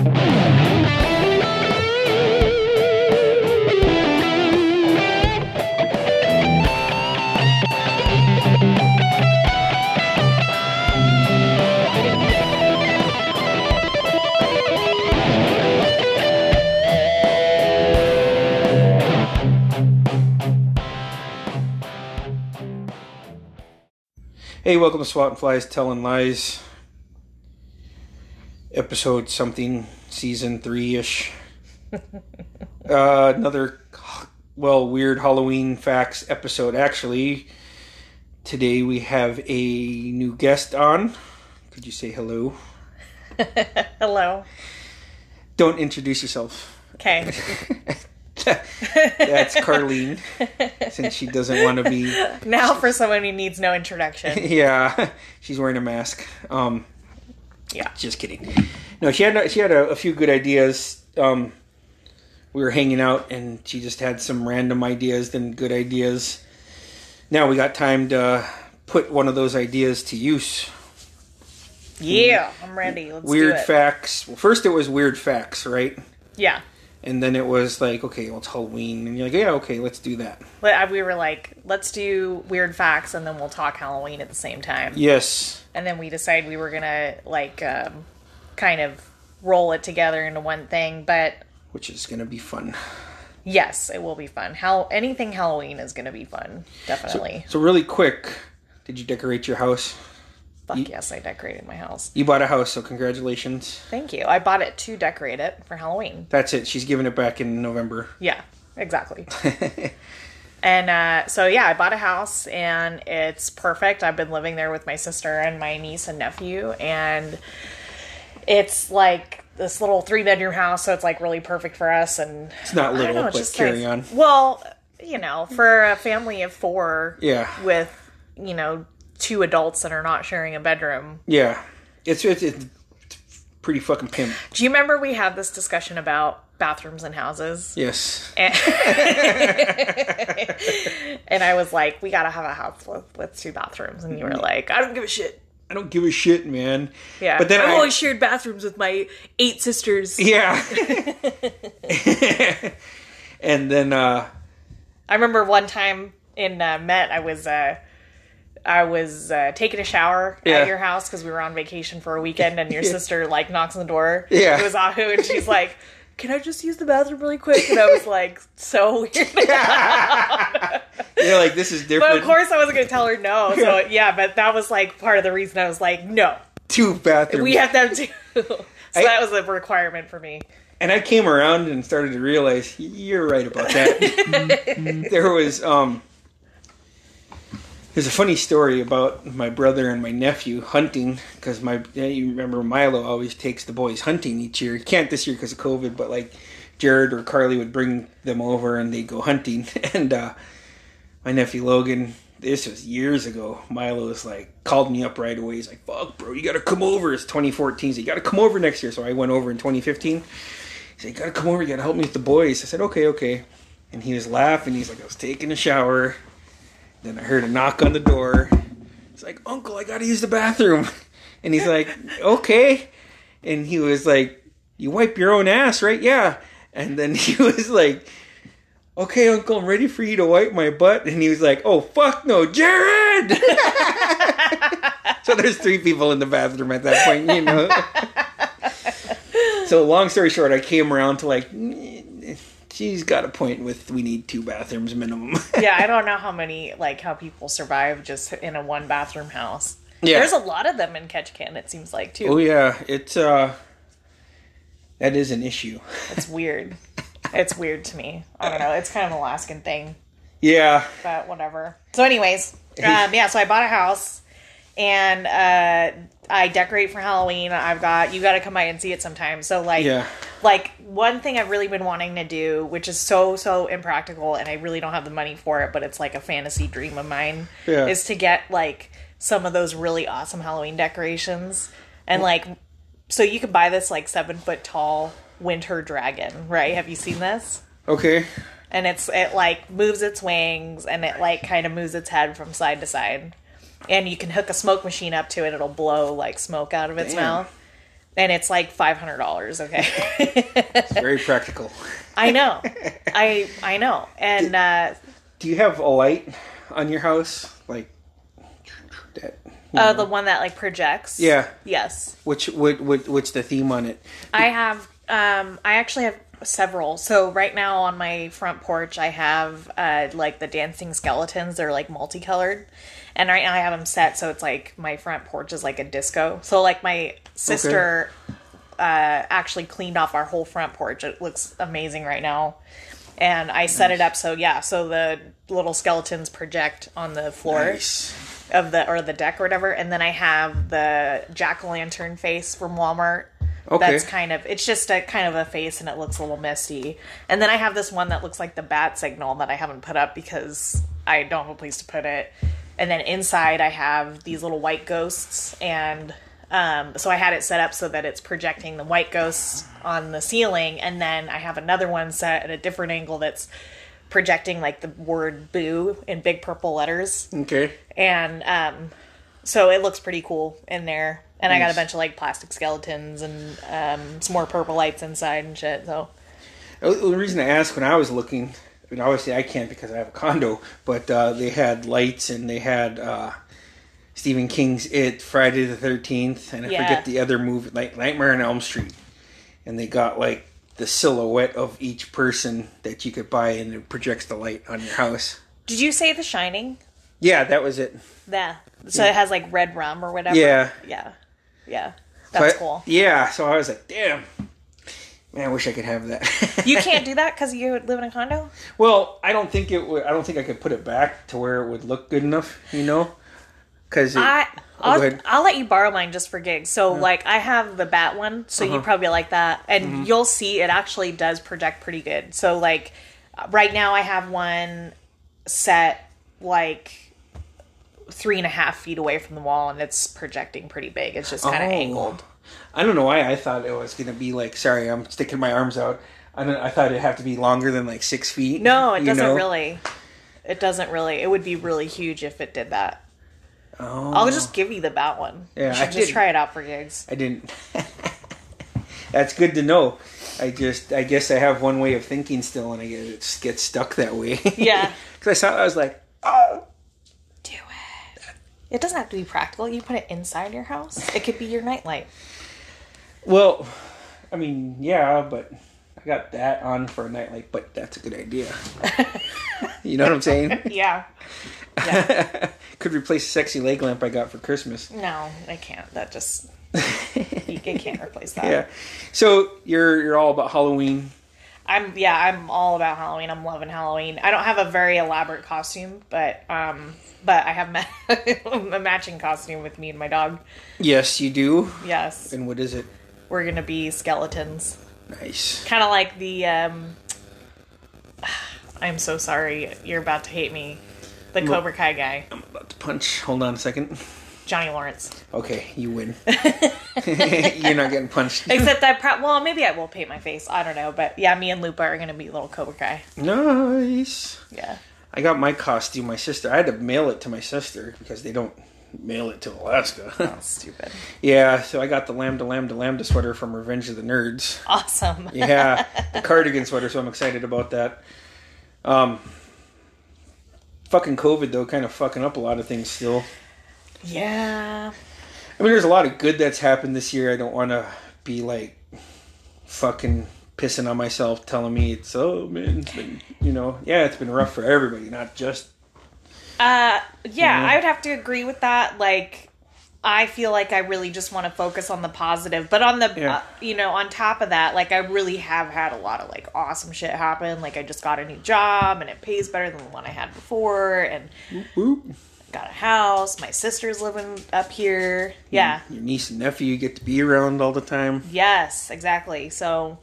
Hey, welcome to SWAT and Flies Telling Lies. Episode something, season three ish. uh, another, well, weird Halloween facts episode. Actually, today we have a new guest on. Could you say hello? Hello. Don't introduce yourself. Okay. That's Carlene, since she doesn't want to be. now for someone who needs no introduction. Yeah, she's wearing a mask. Um, Yeah. Just kidding. No, she had she had a, a few good ideas. Um, we were hanging out, and she just had some random ideas, then good ideas. Now we got time to put one of those ideas to use. Yeah, I'm ready. Let's weird do it. facts. Well, first it was weird facts, right? Yeah. And then it was like, okay, well it's Halloween, and you're like, yeah, okay, let's do that. But we were like, let's do weird facts and then we'll talk Halloween at the same time. Yes, And then we decided we were gonna like um, kind of roll it together into one thing. But which is gonna be fun. yes, it will be fun. How anything Halloween is gonna be fun. Definitely. So really quick, did you decorate your house? Fuck yes, I decorated my house. You bought a house, so congratulations. Thank you. I bought it to decorate it for Halloween. That's it. She's giving it back in November. Yeah, exactly. and uh, so yeah, I bought a house and it's perfect. I've been living there with my sister and my niece and nephew, and it's like this little three bedroom house, so it's like really perfect for us. And It's not little, know, it's but just carry nice. on. Well, you know, for a family of four, Yeah. with you know two adults that are not sharing a bedroom. Yeah, it's it's, it's pretty fucking pimp. Do you remember we had this discussion about bathrooms and houses? Yes. And, and I was like, we gotta have a house with, with two bathrooms. And you were like, I don't give a shit. I don't give a shit, man. Yeah. But then I've I- always shared bathrooms with my eight sisters. Yeah. and then uh I remember one time in uh, Met, I was. Uh, I was uh, taking a shower Yeah. at your house because we were on vacation for a weekend, and your sister like knocks on the door. Yeah. it was Ahu, and she's like, "Can I just use the bathroom really quick?" And I was like, so weird. you're like this is different. But of course, I wasn't going to tell her no. So yeah, but that was like part of the reason I was like, no, two bathrooms. we have them too. so I- that was a requirement for me. and I came around and started to realize you're right about that. there was um there's a funny story about my brother and my nephew hunting because my you remember Milo always takes the boys hunting each year. He can't this year because of COVID, but like Jared or Carly would bring them over and they'd go hunting. And uh, my nephew Logan, this was years ago. Milo was like called me up right away. He's like, "Fuck, bro, you gotta come over." It's 2014, so you gotta come over next year. So I went over in 2015. He said, "You gotta come over. You gotta help me with the boys." I said, "Okay, okay." And he was laughing. He's like, "I was taking a shower." Then I heard a knock on the door. It's like, Uncle, I gotta use the bathroom. And he's like, Okay. And he was like, You wipe your own ass, right? Yeah. And then he was like, Okay, Uncle, I'm ready for you to wipe my butt. And he was like, Oh, fuck no, Jared! so there's three people in the bathroom at that point, you know. so long story short, I came around to like, she's got a point with we need two bathrooms minimum. Yeah, I don't know how many like how people survive just in a one bathroom house. Yeah. There's a lot of them in Ketchikan. It seems like too. Oh yeah, it's uh that is an issue. It's weird. it's weird to me. I don't know. It's kind of an Alaskan thing. Yeah. but whatever. So, anyways, um, yeah. So I bought a house, and uh, I decorate for Halloween. I've got you got to come by and see it sometime. So, like, Yeah. Like one thing I've really been wanting to do, which is so so impractical, and I really don't have the money for it, but it's like a fantasy dream of mine, Yeah. is to get like some of those really awesome Halloween decorations, and like, so you can buy this like seven foot tall winter dragon, right? Have you seen this? Okay. and it's it like moves its wings and it like kind of moves its head from side to side and you can hook a smoke machine up to it it'll blow like smoke out of its Damn. mouth and it's like five hundred dollars. Okay, It's very practical. I know, I I know, and uh, Do you have a light on your house? Like that? uh, the one that like projects. Yeah. Yes, Which what what what's the theme on it? I have. Um, I actually have several. So right now on my front porch, I have uh, like the dancing skeletons. They're like multicolored, and right now I have them set so it's like my front porch is like a disco. So like my sister uh, actually cleaned off our whole front porch. It looks amazing right now. And I set it up so yeah, so the little skeletons project on the floor Nice. of the or the deck or whatever, and then I have the jack o' lantern face from Walmart. Okay. That's kind of it's just a kind of a face and it looks a little misty. And then I have this one that looks like the bat signal that I haven't put up because I don't have a place to put it. And then inside I have these little white ghosts and um, so I had it set up so that it's projecting the white ghosts on the ceiling, and then I have another one set at a different angle that's projecting like the word "boo" in big purple letters Okay. and um, so it looks pretty cool in there. And I got a bunch of like plastic skeletons and um, some more purple lights inside and shit. So The reason I asked when I was looking, I mean, obviously I can't because I have a condo, but uh, they had lights and they had uh, Stephen King's It, Friday the Thirteenth, and I Yeah. forget the other movie, like Nightmare on Elm Street, and they got like the silhouette of each person that you could buy, and it projects the light on your house. did you say The Shining? Yeah, that was it. Yeah. So it has like red rum or whatever. Yeah. Yeah. Yeah. So That's I- cool. Yeah, so I was like, damn. Man, I wish I could have that. You can't do that because you live in a condo. Well, I don't think it would. I don't think I could put it back to where it would look good enough. You know, because I Oh, I'll. I'll let you borrow mine just for gigs. So like I have the bat one, so Uh-huh. you probably like that, and Mm-hmm. you'll see it actually does project pretty good. So like right now I have one set like three and a half feet away from the wall, and it's projecting pretty big. It's just kind of Oh. angled. I don't know why I thought it was gonna be like. Sorry, I'm sticking my arms out. I don't. I thought it'd have to be longer than like six feet. No, it doesn't know? really. It doesn't really. It would be really huge if it did that. Oh, I'll just give you the bat one. Yeah, I just didn't- try it out for gigs. I didn't. That's good to know. I just. I guess I have one way of thinking still, and I get it just gets stuck that way. Yeah. Because I saw. I was like, oh. It. Doesn't have to be practical. You put it inside your house. It could be your nightlight. Well, I mean, yeah, but I got that on for a nightlight. But that's a good idea. you know what I'm saying? Yeah. Could replace sexy leg lamp I got for Christmas. No, I can't. That just you can't replace that. Yeah. So you're you're all about Halloween. I'm yeah, I'm all about Halloween. I'm loving Halloween. I don't have a very elaborate costume, but um but I have ma- a matching costume with me and my dog. Yes, you do. Yes. And what is it? We're going to be skeletons. Nice. Kind of like the um I'm so sorry. You're about to hate me. The Cobra Kai guy, I'm about to punch. Hold on a second. Johnny Lawrence. Okay, you win. you're not getting punched. Except I pro- well, maybe I will paint my face. I don't know, but yeah, me and Lupa are gonna be little Cobra Kai. Nice. Yeah. I got my costume. My sister. I had to mail it to my sister because they don't mail it to Alaska. That's stupid. yeah, so I got the lambda lambda lambda sweater from Revenge of the Nerds. Awesome. Yeah, the cardigan sweater. So I'm excited about that. Um, fucking COVID though, kind of fucking up a lot of things still. Yeah. I mean, there's a lot of good that's happened this year. I don't want to be like fucking pissing on myself, telling me it's oh man, it's been you know, yeah, it's been rough for everybody, not just Uh, yeah, Mhm. I would have to agree with that. Like, I feel like I really just want to focus on the positive, but on the, Yeah. uh, you know, on top of that, like I really have had a lot of like awesome shit happen. Like I just got a new job and it pays better than the one I had before, and whoop. Got a house. My sister's living up here. Yeah. Your niece and nephew get to be around all the time. Yes, exactly. So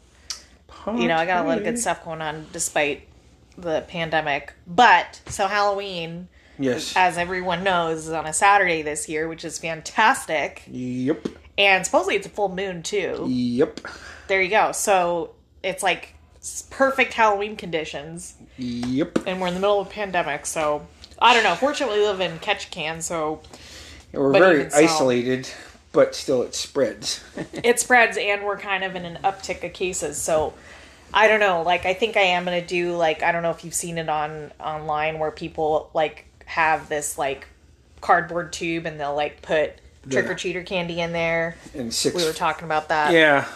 you know, I got a lot of good stuff going on despite the pandemic. But so Halloween, Yes. as everyone knows, is on a Saturday this year, which is fantastic. Yep. And supposedly it's a full moon too. Yep. There you go. So it's like perfect Halloween conditions, Yep. and we're in the middle of a pandemic. So I don't know. Fortunately, we live in Ketchikan, so We're But very so- isolated, but still it spreads. it spreads and we're kind of in an uptick of cases so i don't know like i think i am gonna do like i don't know if you've seen it on online where people like have this like cardboard tube and they'll like put trick or treater candy in there and six. we were talking about that Yeah,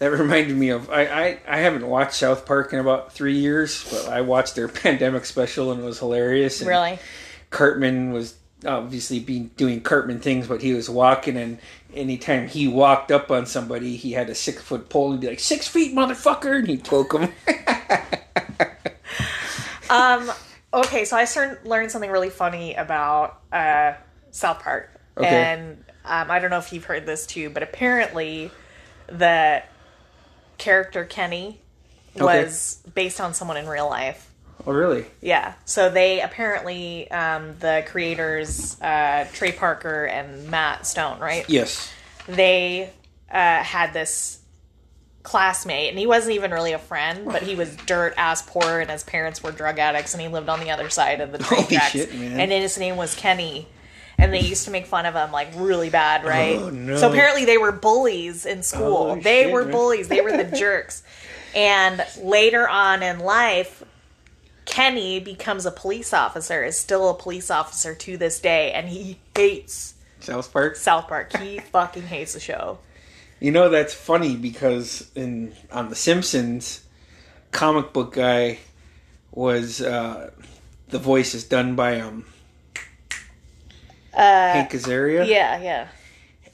that reminded me of I, I I haven't watched South Park in about three years, but I watched their pandemic special and it was hilarious. And really Cartman was obviously being doing Cartman things, but he was walking and. Anytime he walked up on somebody, he had a six foot pole and be like, six feet, motherfucker, and he'd poke him. um okay so i learned something really funny about uh south park Okay. and um, i don't know if you've heard this too but apparently the character kenny Okay. was based on someone in real life oh, really? Yeah. So they apparently, um, the creators, uh, Trey Parker and Matt Stone, right? Yes. They uh, had this classmate, and he wasn't even really a friend, but he was dirt ass poor, and his parents were drug addicts, and he lived on the other side of the train Holy tracks. shit, man. And his name was Kenny. And they used to make fun of him like really bad, right? Oh, no. So apparently they were bullies in school. Holy they shit, were man. bullies. They were the jerks. And later on in life, Kenny becomes a police officer, is still a police officer to this day, and he hates South Park. South Park. He fucking hates the show. You know that's funny because in on The Simpsons, comic book guy was uh, the voice is done by um Hank Azaria, Yeah, yeah.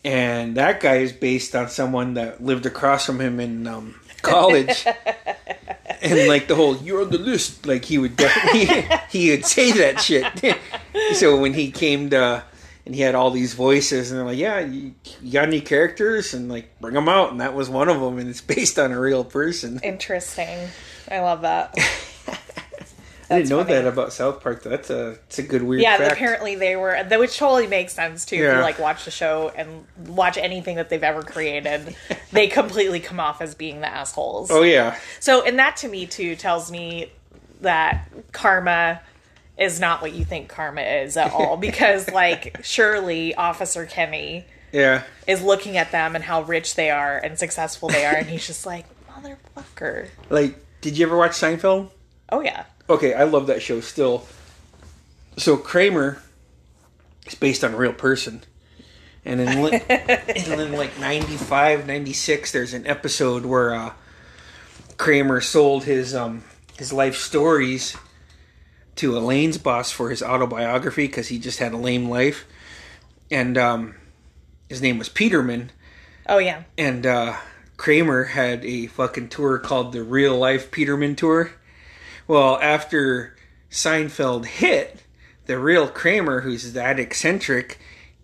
and that guy is based on someone that lived across from him in um, college. and like the whole "you're on the list," like he would definitely he would say that shit. so when he came to and he had all these voices, and they're like, "Yeah, you, you got any characters?" And like, bring them out, and that was one of them, and it's based on a real person. Interesting. I love that. I didn't know funny. that about South Park. Though. That's a it's a good weird Yeah, fact. apparently they were, that- which totally makes sense too. If you like watch the show and watch anything that they've ever created, they completely come off as being the assholes. oh yeah, So, and that to me too tells me that karma is not what you think karma is at all. Because, like, surely Officer Kenny yeah. is looking at them and how rich they are and successful they are, and he's just like, motherfucker. Like, did you ever watch Seinfeld? Oh, yeah. Okay, I love that show still. So Kramer is based on a real person. And in, li- and in like 95, 96, there's an episode where uh, Kramer sold his um, his life stories to Elaine's boss for his autobiography because he just had a lame life. And um, his name was Peterman. Oh, yeah. And uh, Kramer had a fucking tour called the Real Life Peterman Tour. Well, after Seinfeld hit, the real Kramer, who's that eccentric,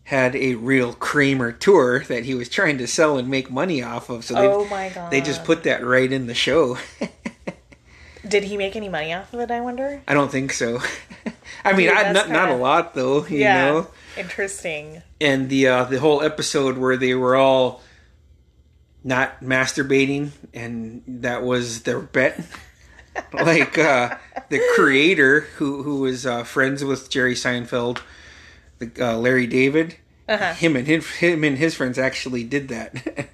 had a real Kramer tour that he was trying to sell and make money off of. So they, Oh, my God. they just put that right in the show. Did he make any money off of it, I wonder? I don't think so. I mean, I, not not a lot though, you yeah. know. Interesting. and the uh, the whole episode where they were all not masturbating, and that was their bet. like uh, the creator, who who was uh, friends with Jerry Seinfeld, the, uh, Larry David, Uh-huh. him and his, him and his friends actually did that.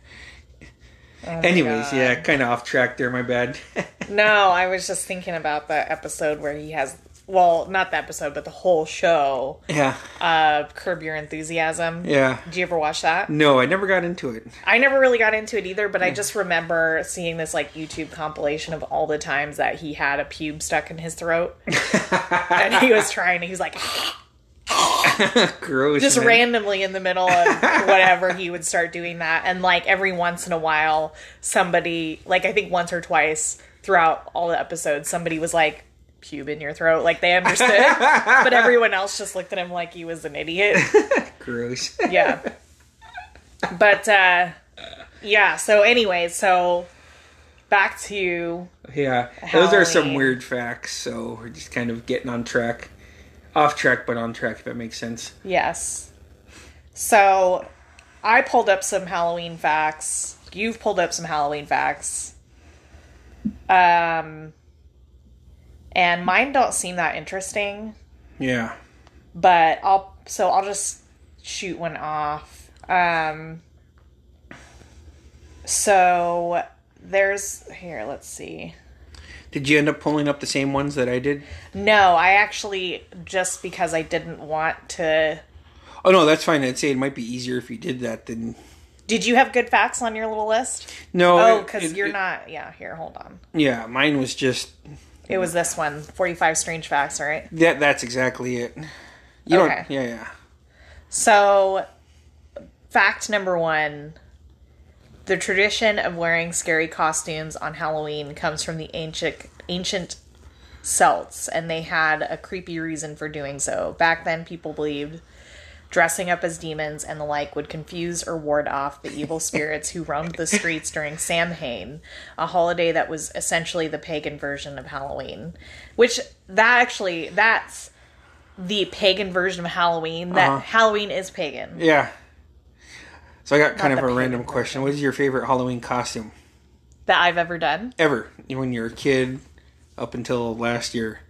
Anyways, God. yeah, kind of off track there. My bad. No, I was just thinking about the episode where he has, well, not the episode, but the whole show, yeah, uh, Curb Your Enthusiasm. yeah. Did you ever watch that? No, I never got into it. I never really got into it either, but I just remember seeing this like YouTube compilation of all the times that he had a pube stuck in his throat, and he was trying. He's like Gross. just man. randomly in the middle of whatever he would start doing that, and like every once in a while, somebody like I think once or twice throughout all the episodes, somebody was like. Pube in your throat, like they understood, but everyone else just looked at him like he was an idiot. Gross. yeah but uh yeah so anyway so back to Yeah, those are some weird facts. So we're just kind of getting on track, off track, but on track. If that makes sense. yes so i pulled up some halloween facts you've pulled up some halloween facts um and mine don't seem that interesting Yeah. but i'll so i'll just shoot one off Um. So there's here. Let's see. Did you end up pulling up the same ones that I did? No, I actually just because I didn't want to. Oh no, that's fine. I'd say it might be easier if you did that than. Did you have good facts on your little list? No. Oh, because you're it- not. Yeah, here, hold on. Yeah, mine was just It was this one, 45 strange facts, right? Yeah, That's exactly it. You Okay. Yeah, yeah. So, fact number one the tradition of wearing scary costumes on Halloween comes from the ancient ancient Celts, and they had a creepy reason for doing so. Back then, people believed dressing up as demons and the like would confuse or ward off the evil spirits who roamed the streets during Samhain, a holiday that was essentially the pagan version of Halloween. Which that actually that's the pagan version of Halloween. That Uh-huh. Halloween is pagan. Yeah. So I got kind Not of a random pagan question. What is your favorite Halloween costume That I've ever done. ever? When you were a kid, up until last year.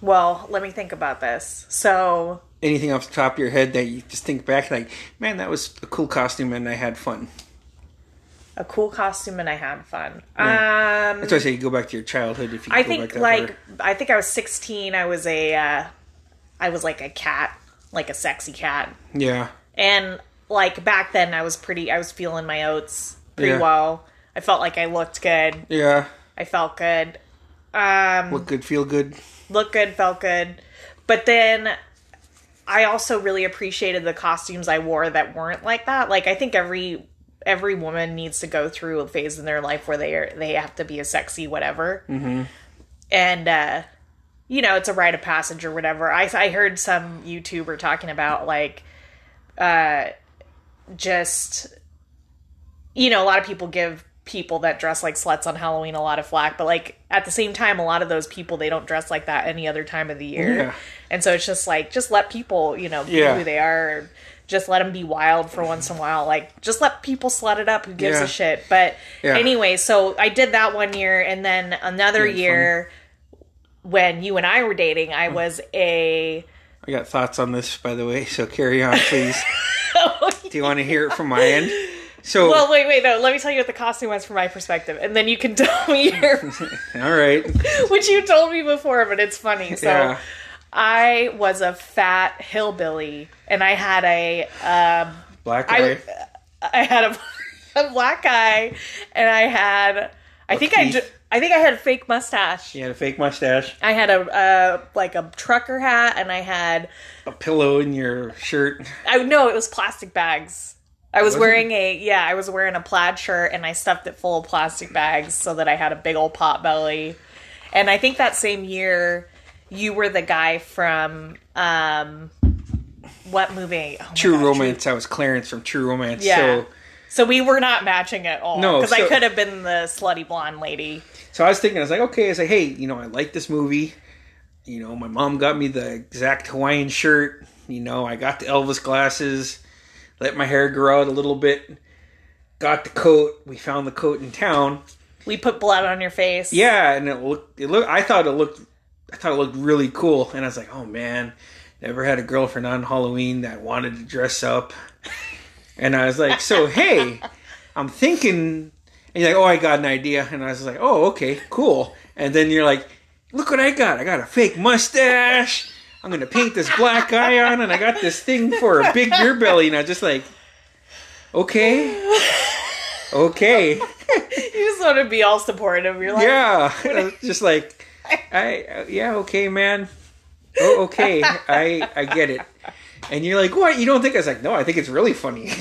Well, let me think about this. So Anything off the top of your head that you just think back, like, man, that was a cool costume and I had fun. a cool costume and I had fun. Um That's why I say you go back to your childhood if you I go think like far. I think I was 16. I was a uh, I was like a cat, like a sexy cat, Yeah. and like back then I was pretty. I was feeling my oats pretty Yeah. well. I felt like I looked good. Yeah. I felt good. Um, Look good, feel good. Looked good, felt good. But then I also really appreciated the costumes I wore that weren't like that. Like I think every every woman needs to go through a phase in their life where they are they have to be a sexy whatever. Mm-hmm. And uh you know, it's a rite of passage or whatever. I I heard some YouTuber talking about like uh just you know, a lot of people give people that dress like sluts on Halloween a lot of flack, but like at the same time, a lot of those people they don't dress like that any other time of the year, Yeah. and so it's just like just let people you know be Yeah. who they are. Just let them be wild for once in a while. Like, just let people slut it up. Who gives Yeah. a shit? But anyway, so I did that one year, and then another year when you and I were dating. I was a. I got thoughts on this, by the way, so carry on, please. Do you want to hear it from my end? So, Well, wait, wait, no. Let me tell you what the costume was from my perspective, and then you can tell me your all right. which you told me before, but it's funny. So Yeah. I was a fat hillbilly, and I had a um, Black I eye. I had a, a black eye, and I had I think I ju- I think I had a fake mustache. You had a fake mustache, I had a uh, like a trucker hat, and I had a pillow in your shirt. I no, it was plastic bags. I was Was it? wearing a yeah, I was wearing a plaid shirt and I stuffed it full of plastic bags so that I had a big old pot belly. And I think that same year you were the guy from um what movie? Oh True God, Romance. I was Clarence from True Romance. Yeah. So, So we were not matching at all. No, because I could have been the slutty blonde lady. so I was thinking, I was like, okay, I was like, hey, you know, I like this movie. You know, my mom got me the exact Hawaiian shirt. You know, I got the Elvis glasses. Let my hair grow out a little bit. Got the coat. We found the coat in town. We put blood on your face. Yeah, and it looked. It looked. I thought it looked. I thought it looked really cool, and I was like, oh man, never had a girlfriend on Halloween that wanted to dress up. And I was like, so hey, I'm thinking. And you're like, oh, I got an idea, and I was like, oh, okay, cool. And then you're like, look what I got. I got a fake mustache. I'm gonna paint this black eye on, and I got this thing for a big beer belly. And I just like, okay, okay. You just want to be all supportive. You're like, Yeah, just like, I yeah, okay, man. Oh, okay, I I get it. And you're like, what? You don't think? I was like, no, I think it's really funny.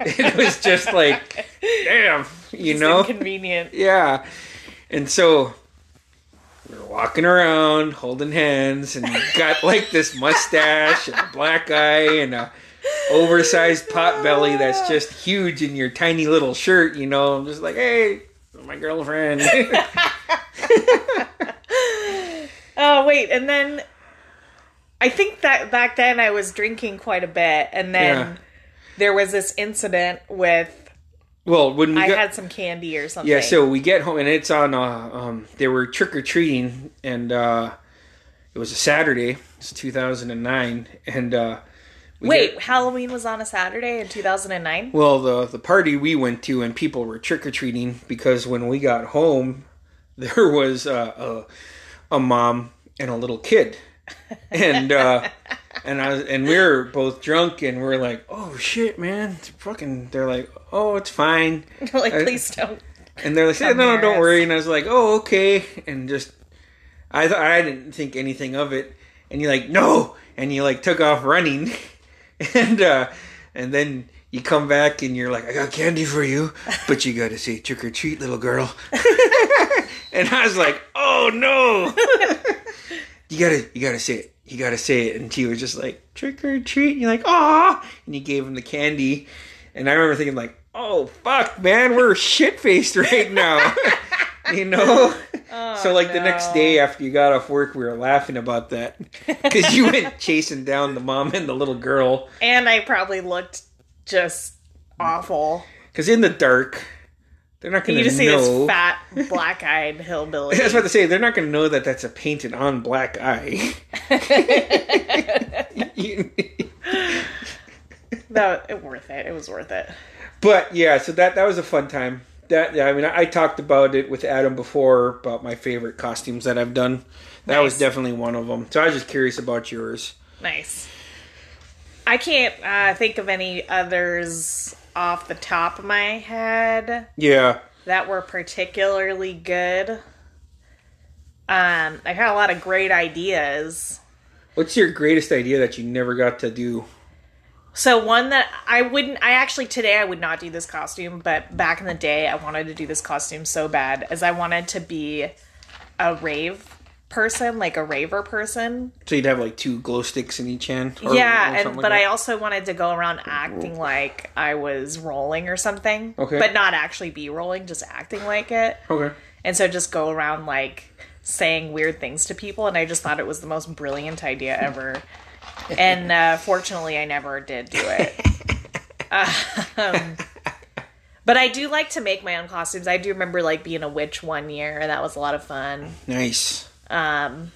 it was just like, damn, you it's know, inconvenient. yeah. And so we were walking around, holding hands, and got like this mustache and a black eye and a oversized pot belly that's just huge in your tiny little shirt. You know, I'm just like, hey, my girlfriend. Oh wait, and then I think that back then I was drinking quite a bit, and then Yeah. there was this incident with well, when we I got had some candy or something. Yeah, so we get home and it's on. Uh, um, they were trick or treating, and uh, it was a Saturday. It's 2009, and uh, We Wait, had- Halloween was on a Saturday in 2009? well, the the party we went to and people were trick or treating because when we got home, there was uh, a a mom and a little kid, and uh, and I was, and we were both drunk and we are like, oh shit, man, it's fucking. They're like, oh, it's fine, like, please don't. and they're like, no, no, don't worry, and I was like, oh, okay, and just I thought I didn't think anything of it, and you're like, no, and you like took off running, and uh, and then. You come back and you're like, I got candy for you, but you got to say trick or treat, little girl. and I was like, oh no, you gotta, you gotta say it, you gotta say it. And he was just like, trick or treat. And you're like, ah, and he gave him the candy. And I remember thinking like, oh fuck, man, we're shit faced right now, you know. so like the next day after you got off work, we were laughing about that because you went chasing down the mom and the little girl. And I probably looked just awful. Because in the dark, they're not going You to just see know. this fat, black-eyed hillbilly. I was about to say they're not going to know that that's a painted on black eye. You- no, it worth it. It was worth it. but yeah, so that that was a fun time. That yeah, I mean, I, I talked about it with Adam before about my favorite costumes that I've done. That was definitely one of them. So I was just curious about yours. Nice. I can't uh, think of any others off the top of my head Yeah, that were particularly good. Um, I had a lot of great ideas. what's your greatest idea that you never got to do? So one that I wouldn't I actually today I would not do this costume, but back in the day I wanted to do this costume so bad as I wanted to be a rave person, like a raver person. So you'd have like two glow sticks in each hand. or- yeah, or and something but like I also wanted to go around acting like I was rolling or something. Okay. But not actually be rolling, just acting like it. okay. And so just go around like saying weird things to people and I just thought it was the most brilliant idea ever. and uh, fortunately I never did do it. um, but I do like to make my own costumes. I do remember like being a witch one year and that was a lot of fun. Nice. Um,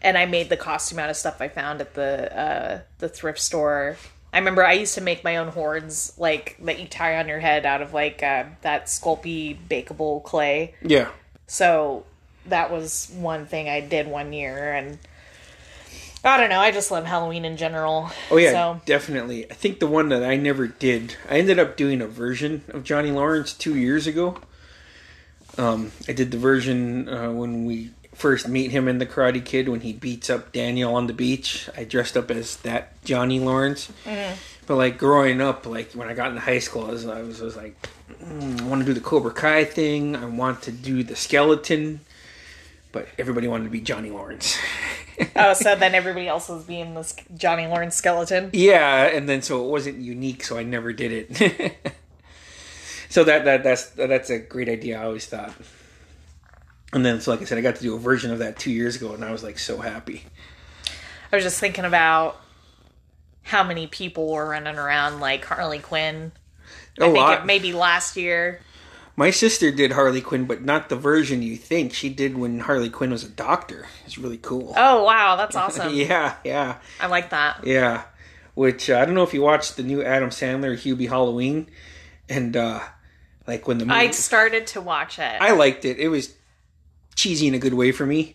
and I made the costume out of stuff I found at the uh, the thrift store. I remember I used to make my own horns, like that you tie on your head out of like uh, that Sculpey bakeable clay. Yeah. So that was one thing I did one year, and I don't know. I just love Halloween in general. Oh yeah, So definitely. I think the one that I never did, I ended up doing a version of Johnny Lawrence two years ago. Um, I did the version uh, when we first meet him in the Karate Kid when he beats up Daniel on the beach. I dressed up as that Johnny Lawrence. But like growing up, like when I got into high school, I was, I was, I was like, mm, I want to do the Cobra Kai thing. I want to do the skeleton. But everybody wanted to be Johnny Lawrence. oh, so then everybody else was being this Johnny Lawrence skeleton. Yeah, and then so it wasn't unique, so I never did it. so that that that's that's a great idea. I always thought. And then, so like I said, I got to do a version of that two years ago, and I was like so happy. I was just thinking about how many people were running around like Harley Quinn. A I think lot. it maybe last year. My sister did Harley Quinn, but not the version you think. She did when Harley Quinn was a doctor. It's really cool. Oh wow, that's awesome. yeah, yeah, I like that. yeah. Which uh, I don't know if you watched the new Adam Sandler Hubie Halloween, and uh like when the movie, I started to watch it. I liked it. It was cheesy in a good way for me.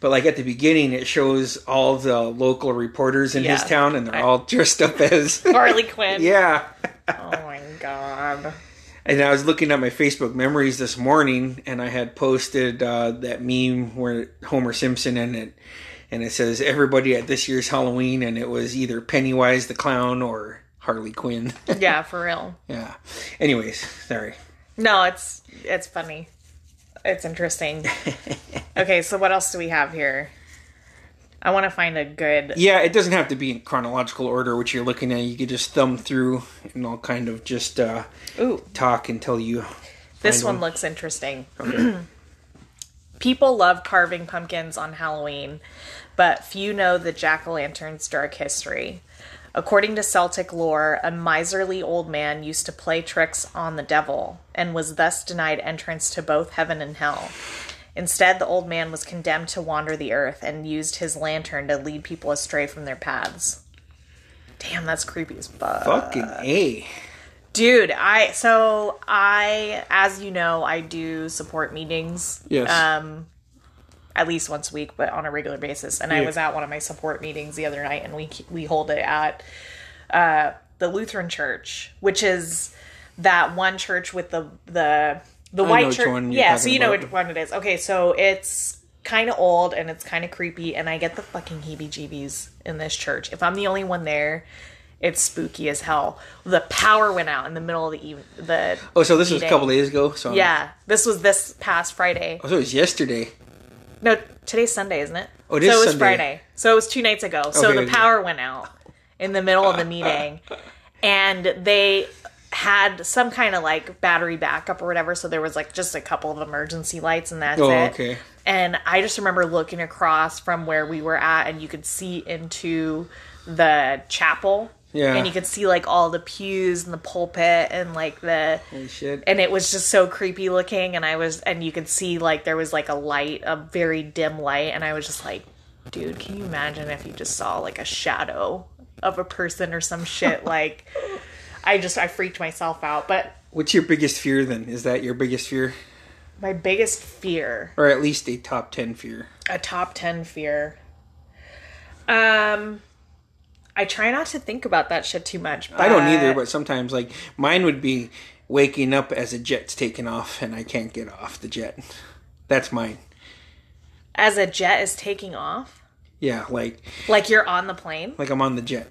But like at the beginning, it shows all the local reporters in his town, and they're I- all dressed up as Harley Quinn. yeah. Oh my god. And I was looking at my Facebook memories this morning, and I had posted uh, that meme where Homer Simpson in it, and it says everybody at this year's Halloween, and it was either Pennywise the clown or Harley Quinn. Yeah, for real. yeah. Anyways, sorry. No, it's it's funny. It's interesting. Okay, so what else do we have here? I want to find a good. Yeah, it doesn't have to be in chronological order, which you're looking at. You could just thumb through, and I'll kind of just uh, Ooh, talk until you. this find one looks interesting. People love carving pumpkins on Halloween, but few know the jack o' lantern's dark history. According to Celtic lore, a miserly old man used to play tricks on the devil and was thus denied entrance to both heaven and hell. Instead, the old man was condemned to wander the earth and used his lantern to lead people astray from their paths. Damn, that's creepy as fuck. Fucking a. Dude, I so I as you know, I do support meetings. Yes. Um at least once a week, but on a regular basis. And I was at one of my support meetings the other night and we we hold it at uh the Lutheran church, which is that one church with the the the know white church. Yeah, so you know about. which one it is. Okay, so it's kind of old and it's kind of creepy and I get the fucking heebie-jeebies in this church. If I'm the only one there, it's spooky as hell. The power went out in the middle of the even the Oh, so this was a couple days ago. So Yeah, this was this past Friday. Oh, so it was yesterday. No, today's Sunday, isn't it? Oh, it so it was Sunday. Friday. So it was two nights ago. So Okay, the power went out in the middle of the meeting, and they had some kind of like battery backup or whatever. So there was like just a couple of emergency lights, and that's Oh, it. okay. And I just remember looking across from where we were at, and you could see into the chapel. Yeah. And you could see like all the pews and the pulpit and like the Holy shit. and it was just so creepy looking and i was and you could see like there was like a light a very dim light and i was just like dude can you imagine if you just saw like a shadow of a person or some shit like i just i freaked myself out but What's your biggest fear then? Is that your biggest fear? my biggest fear Or at least a top 10 fear? a top 10 fear um i try not to think about that shit too much but I don't either, but sometimes, like, mine would be waking up as a jet's taking off and I can't get off the jet. That's mine. as a jet is taking off Yeah, like, like you're on the plane like I'm on the jet.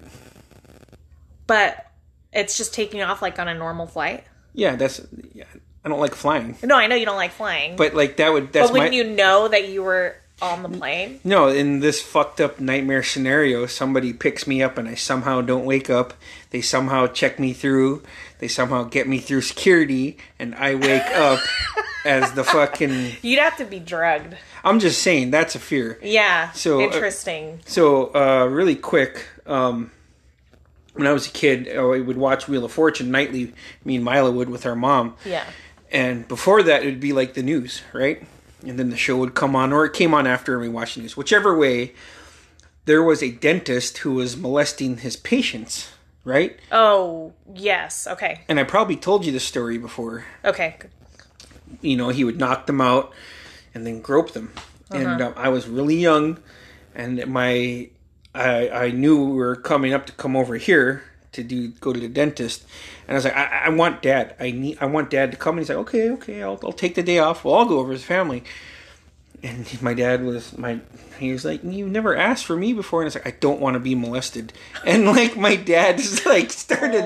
but it's just taking off like on a normal flight Yeah, that's. Yeah, I don't like flying, No, I know you don't like flying. But, but like that would. That's my. wouldn't you know that you were on the plane? No, in this fucked up nightmare scenario, somebody picks me up and I somehow don't wake up. They somehow check me through. They somehow get me through security, and I wake up as the fucking. You'd have to be drugged. I'm just saying that's a fear. Yeah. So, uh, interesting. So, uh, really quick, um, when I was a kid, I would watch Wheel of Fortune nightly. Me and Mila would with our mom. yeah. And before that, it would be like the news, right? And then the show would come on, or it came on after and we watched the news. Whichever way, there was a dentist who was molesting his patients, right? Oh, yes. Okay. And I probably told you the story before. Okay. You know, he would knock them out and then grope them. And um, I was really young, and my I I knew we were coming up to come over here to do go to the dentist, and I was like, I, I want dad. I need I want dad to come. And he's like, okay, okay, I'll I'll take the day off. Well, I'll go over his family. And my dad was my he was like, you never asked for me before, and I was like, I don't want to be molested. And like my dad just like started.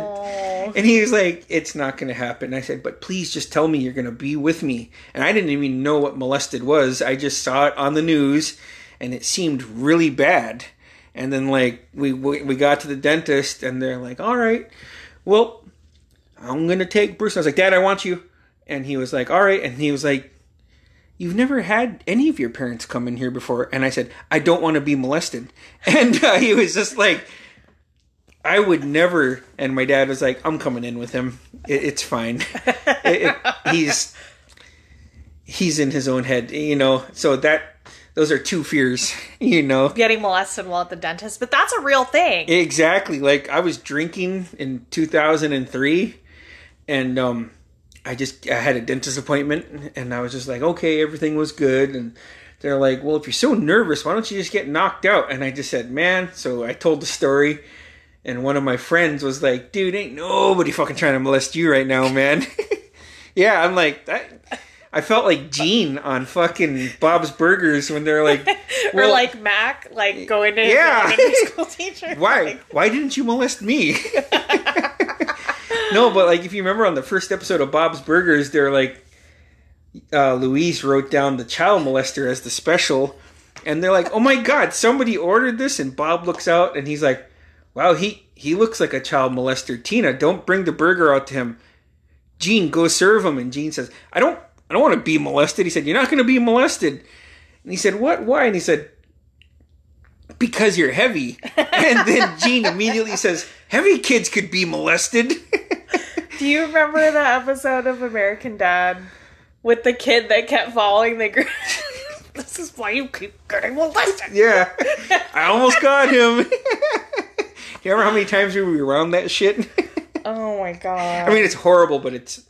And he was like, "It's not going to happen." I said, "But please just tell me you're going to be with me." And I didn't even know what molested was. I just saw it on the news, and it seemed really bad. And then like we we, we got to the dentist, and they're like, "All right, well, I'm going to take Bruce." And I was like, "Dad, I want you." And he was like, "All right." And he was like, "You've never had any of your parents come in here before." And I said, "I don't want to be molested." And uh, he was just like. I would never. And my dad was like, "I'm coming in with him. It, it's fine. It- it- he's he's in his own head, you know." So that those are two fears, you know. Getting molested while at the dentist, but that's a real thing. Exactly. Like I was drinking in 2003, and um, I just I had a dentist appointment, and I was just like, okay, everything was good, and they're like, well, if you're so nervous, why don't you just get knocked out? And I just said, man. So I told the story, and one of my friends was like, dude, ain't nobody fucking trying to molest you right now, man. yeah, I'm like that. I felt like Gene on fucking Bob's Burgers when they're like, or well, like Mac, like going to Yeah. school teacher. why Like, why didn't you molest me no but like if you remember on the first episode of bob's burgers they're like uh, louise wrote down the child molester as the special and they're like oh my god somebody ordered this and bob looks out and he's like wow he he looks like a child molester tina don't bring the burger out to him gene go serve him and gene says i don't i don't want to be molested he said you're not going to be molested and he said what why and he said because you're heavy. And then Gene immediately says, heavy kids could be molested. Do you remember the episode of American Dad with the kid that kept following the group? this is why you keep getting molested. yeah. I almost got him. Do you remember how many times we were around that shit? Oh my god. I mean, it's horrible, but it's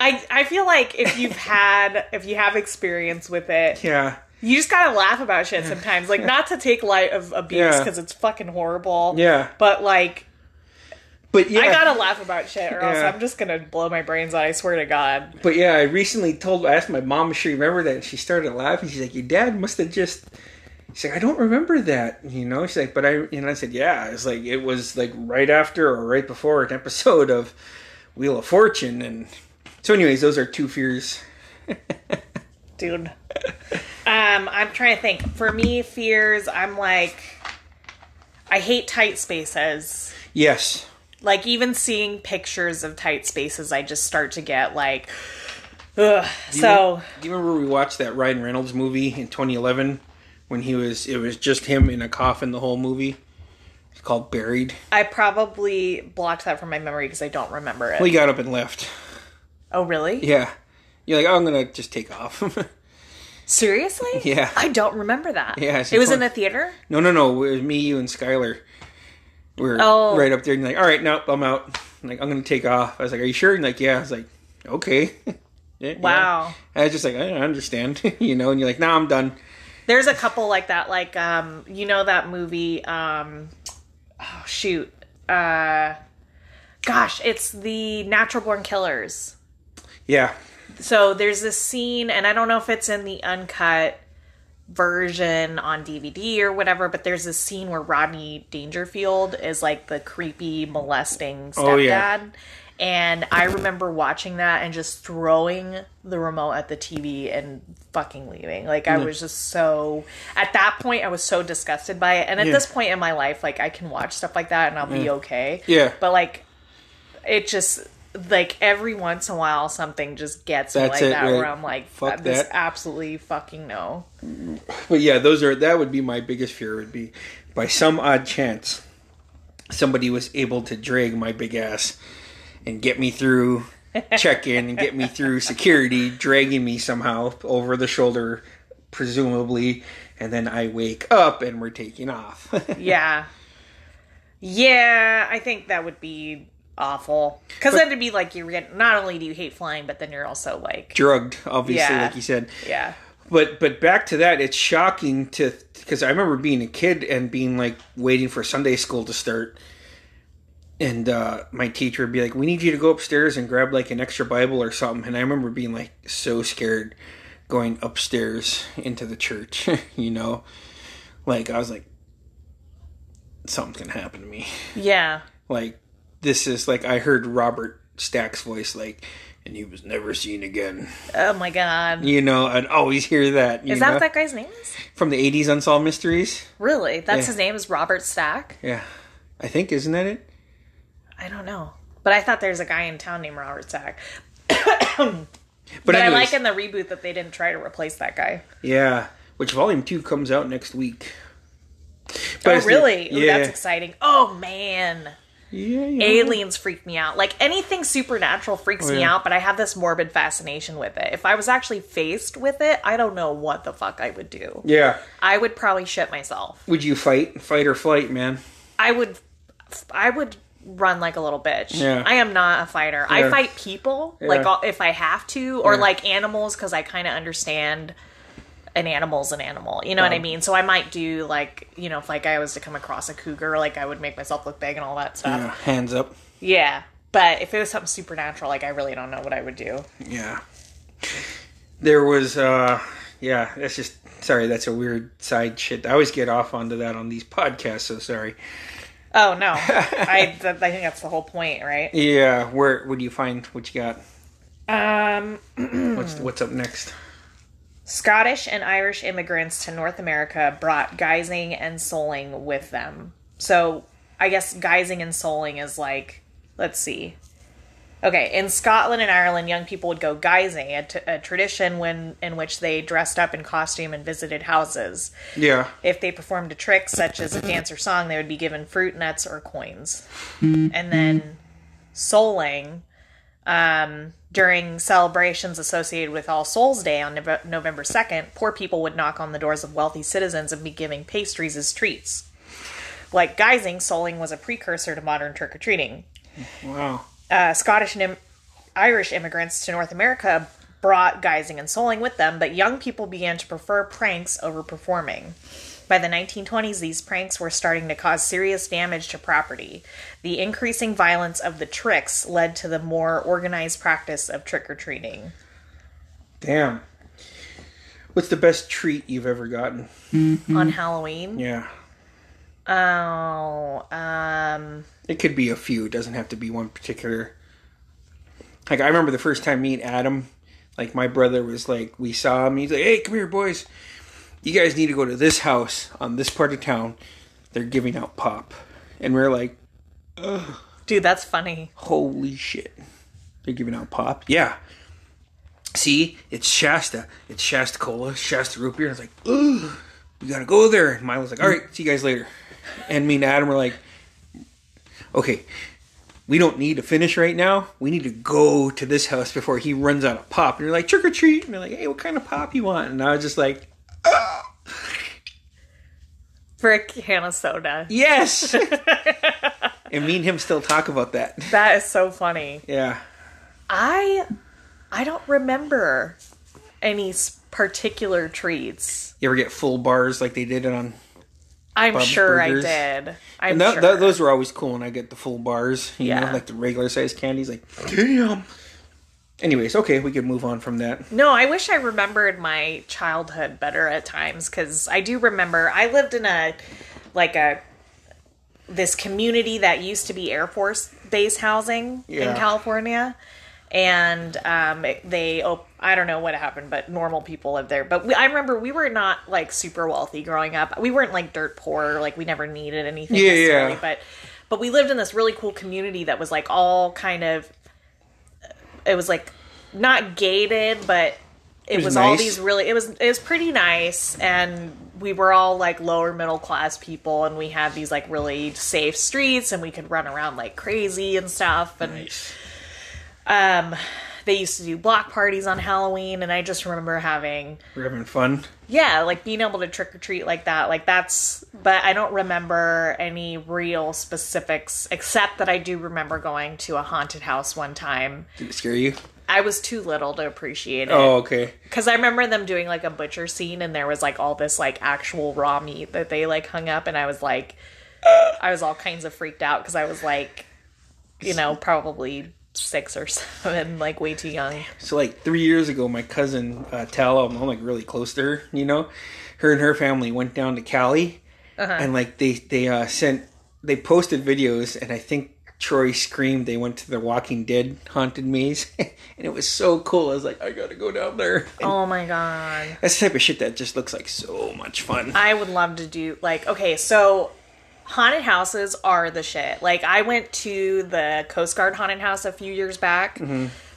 I I feel like if you've had if you have experience with it, yeah, you just gotta laugh about shit sometimes. Like not to take light of abuse Yeah. because it's fucking horrible. yeah. But like But yeah, I gotta laugh about shit or else I'm just gonna blow my brains out. I swear to God. But yeah, I recently told, I asked my mom if she remembered that, and she started laughing. She's like, "Your dad must have just." She's like, "I don't remember that," you know. She's like, "But I," know, I said, "Yeah." It's like it was like right after or right before an episode of Wheel of Fortune, and so, anyways, those are two fears. dude. Um, I'm trying to think. For me, fears. I'm like, I hate tight spaces. Yes, Like even seeing pictures of tight spaces, I just start to get like, ugh. So Do you remember we watched that Ryan Reynolds movie in 2011 when he was? It was just him in a coffin the whole movie. It's called Buried. I probably blocked that from my memory because I don't remember it. Well, he got up and left. Oh, really? Yeah, you're like, oh, I'm gonna just take off. Seriously? Yeah. I don't remember that. Yeah, it was in the theater. No, no, no. It was me, you, and Skylar. We were Oh. right up there, and you're like, all right, nope, I'm out. I'm like, I'm gonna take off. I was like, are you sure? And like, yeah. I was like, okay. Yeah, yeah. Wow. I was just like, I understand, you know. And you're like, nah, I'm done. There's a couple like that. Like, um, you know that movie? Um, oh shoot. Uh, gosh, it's the Natural Born Killers. Yeah, so there's this scene and i don't know if it's in the uncut version on dvd or whatever but there's this scene where rodney dangerfield is like the creepy molesting stepdad Oh, yeah. and i remember watching that and just throwing the remote at the tv and fucking leaving. Like i was just so at that point i was so disgusted by it. And at Yeah. this point in my life like i can watch stuff like that and i'll be okay. Yeah. but like it just like every once in a while something just gets That's like it, that right. where I'm like Fuck this that. absolutely fucking no. but yeah, those are that would be my biggest fear. Would be by some odd chance somebody was able to drag my big ass and get me through check in and get me through security, dragging me somehow over the shoulder, presumably, and then I wake up and we're taking off. Yeah. Yeah, I think that would be awful. Because then it'd be like you're getting not only do you hate flying, but then you're also like Drugged, obviously, Yeah. like you said. Yeah. But but back to that, it's shocking to because I remember being a kid and being like waiting for Sunday school to start, and uh, my teacher would be like, "We need you to go upstairs and grab like an extra Bible or something." And I remember being like so scared going upstairs into the church. you know, like I was like, something's gonna happen to me. Yeah. Like this is like I heard Robert Stack's voice like. And he was never seen again. Oh my god. You know, I'd always hear that. You Is that know? what that guy's name is? from the 80s unsolved mysteries Really? That's Yeah. his name is Robert Stack? yeah i think isn't that it I don't know. But I thought there's a guy in town named Robert Stack. but, But I like in the reboot that they didn't try to replace that guy. yeah which volume 2 comes out next week oh, it's the- really? Ooh, yeah that's exciting. Oh, man. Yeah, yeah. Aliens freak me out. Like anything supernatural freaks Oh, me yeah. out, but I have this morbid fascination with it. If I was actually faced with it, I don't know what the fuck I would do. yeah I would probably shit myself. would you fight fight or flight man I would I would run like a little bitch. Yeah. I am not a fighter. I fight people like if I have to or Yeah. like animals cuz I kind of understand an animal's an animal. You know what I mean? So I might do like, you know, if like I was to come across a cougar, like I would make myself look big and all that stuff. yeah, hands up Yeah. But if it was something supernatural, like I really don't know what I would do. yeah there was uh yeah that's just sorry that's a weird side shit i always get off onto that on these podcasts so sorry Oh no, I th- I think that's the whole point, right? yeah where would you find what you got Um, what's what's up next Scottish and Irish immigrants to North America brought guising and souling with them. So I guess guising and souling is like, let's see. Okay, in Scotland and Ireland, young people would go guising, a, t- a tradition when in which they dressed up in costume and visited houses. yeah If they performed a trick such as a dance or song, they would be given fruit, nuts, or coins. Hmm. And then souling, um, during celebrations associated with All Souls Day on Nove- November 2nd, poor people would knock on the doors of wealthy citizens and be giving pastries as treats. Like guising, souling was a precursor to modern trick or treating. Wow. Uh, Scottish and Im- Irish immigrants to North America brought guising and souling with them, but young people began to prefer pranks over performing. By the 1920s, these pranks were starting to cause serious damage to property. The increasing violence of the tricks led to the more organized practice of trick or treating. Damn. What's the best treat you've ever gotten? On Halloween, Yeah. oh, um, It could be a few. It doesn't have to be one particular. Like I remember the first time me and Adam, like my brother was like, we saw him. He's like, "Hey, come here, boys. You guys need to go to this house on this part of town. They're giving out pop." And we're like, dude, that's funny. "Holy shit! They're giving out pop." Yeah. See, it's Shasta. It's Shasta Cola, Shasta root beer. And I was like, "Ugh, we gotta go there." And Milo's like, "All right, see you guys later." And me and Adam were like, "Okay, we don't need to finish right now. We need to go to this house before he runs out of pop." And you're like, "Trick or treat!" And they're like, "Hey, what kind of pop you want?" And I was just like, For a can of soda. "Yes." and me and him still talk about that. That is so funny. Yeah. I I don't remember any particular treats. You ever get full bars like they did it on? I'm Bob's sure Burgers. I did. I'm And that, sure. that- those were always cool when I get the full bars. You Yeah. know, like the regular size candies. Like, damn. Anyways, okay, we can move on from that. no, I wish I remembered my childhood better at times because I do remember I lived in a like a this community that used to be Air Force base housing Yeah. in California. And um, they, op- I don't know what happened, but normal people lived there. But we, I remember we were not like super wealthy growing up. We weren't like dirt poor, like we never needed anything. Yeah, yeah. But but we lived in this really cool community that was like all kind of. It was like not gated, but it, was was, all these really. It was it was pretty nice, and we were all like lower middle class people, and we had these like really safe streets, and we could run around like crazy and stuff, and Nice. um, they used to do block parties on Halloween, and I just remember having We're having fun. yeah, like being able to trick or treat like that. Like that's, but I don't remember any real specifics, except that I do remember going to a haunted house one time. Did it scare you? I was too little to appreciate it. Oh, okay. Because I remember them doing like a butcher scene, and there was like all this like actual raw meat that they like hung up, and I was like, I was all kinds of freaked out because I was like, you know, probably six or seven, like way too young. So like three years ago, my cousin uh, Tala, I'm like really close to her. You know, her and her family went down to Cali, and like they they uh, sent they posted videos, and I think Troy screamed they went to the Walking Dead haunted maze, and it was so cool. I was like, I gotta go down there. And Oh my god. That's the type of shit that just looks like so much fun. I would love to do like okay, so haunted houses are the shit. Like I went to the Coast Guard haunted house a few years back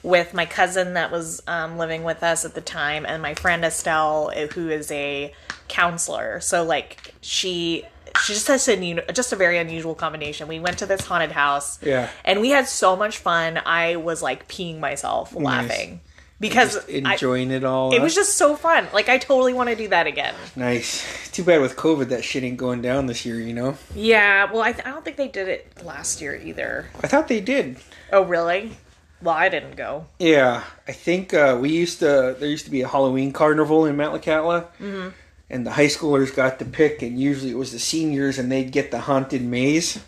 with my cousin that was um, living with us at the time, and my friend Estelle, eh, who is a counselor. So like she. She just has a unu- just a very unusual combination. We went to this haunted house, Yeah. and we had so much fun. I was like peeing myself laughing because Just I, enjoying it all. it huh? was just so fun. Like I totally want to do that again. nice. Too bad with COVID that shit ain't going down this year. You know. Yeah, well, I, th- I don't think they did it last year either. I thought they did. Oh, really? Well, I didn't go. Yeah, I think uh, we used to. There used to be a Halloween carnival in Metlakatla, mm-hmm. and the high schoolers got to pick, and usually it was the seniors, and they'd get the haunted maze,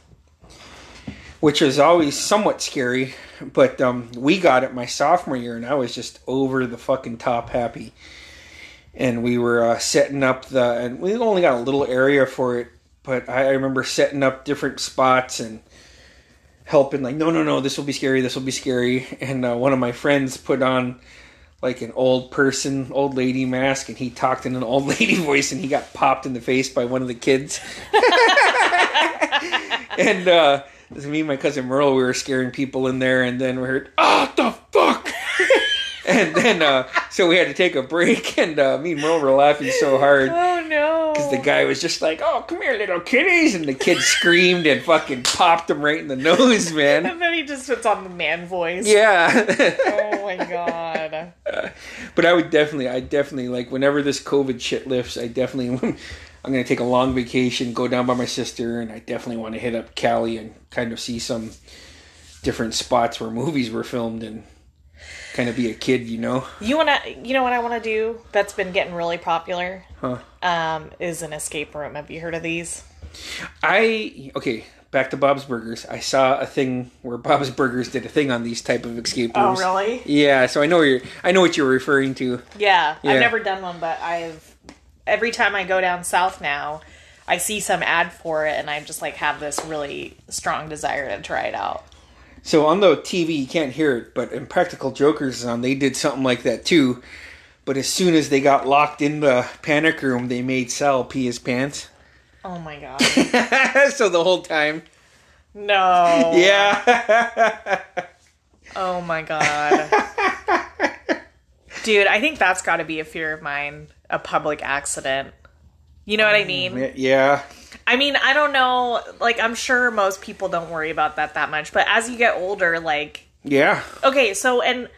which was always somewhat scary. But um, we got it my sophomore year, and I was just over the fucking top happy. And we were uh, setting up the, and we only got a little area for it, but I remember setting up different spots and helping like no no no this will be scary this will be scary and uh, one of my friends put on like an old person old lady mask and he talked in an old lady voice and he got popped in the face by one of the kids and uh this is me and my cousin merle we were scaring people in there and then we heard oh the fuck and then uh so we had to take a break and uh me and merle were laughing so hard Oh no! because the guy was just like, "Oh, come here, little kitties," and the kid screamed and fucking popped him right in the nose, man. and then he just puts on the man voice. Yeah, Oh my god. but I would definitely, I definitely like whenever this COVID shit lifts, I definitely, I'm gonna take a long vacation, go down by my sister, and I definitely want to hit up Cali and kind of see some different spots where movies were filmed and kind of be a kid, you know? You wanna, you know what I want to do? That's been getting really popular. Huh. Um, is an escape room. Have you heard of these? I okay. Back to Bob's Burgers. I saw a thing where Bob's Burgers did a thing on these type of escape rooms. Oh, really? Yeah, so I know you're. I know what you're referring to. Yeah, Yeah. I've never done one, but I've every time I go down south now, I see some ad for it, and I just like have this really strong desire to try it out. So on the TV, you can't hear it, but Impractical Jokers is on, they did something like that too. But as soon as they got locked in the panic room, they made Sal pee his pants. Oh my god! so the whole time, No. yeah, Oh my god. Dude, I think that's got to be a fear of mine. A public accident. You know what I mm, mean? yeah, I mean, I don't know. Like, I'm sure most people don't worry about that that much. But as you get older, like, yeah. okay, so and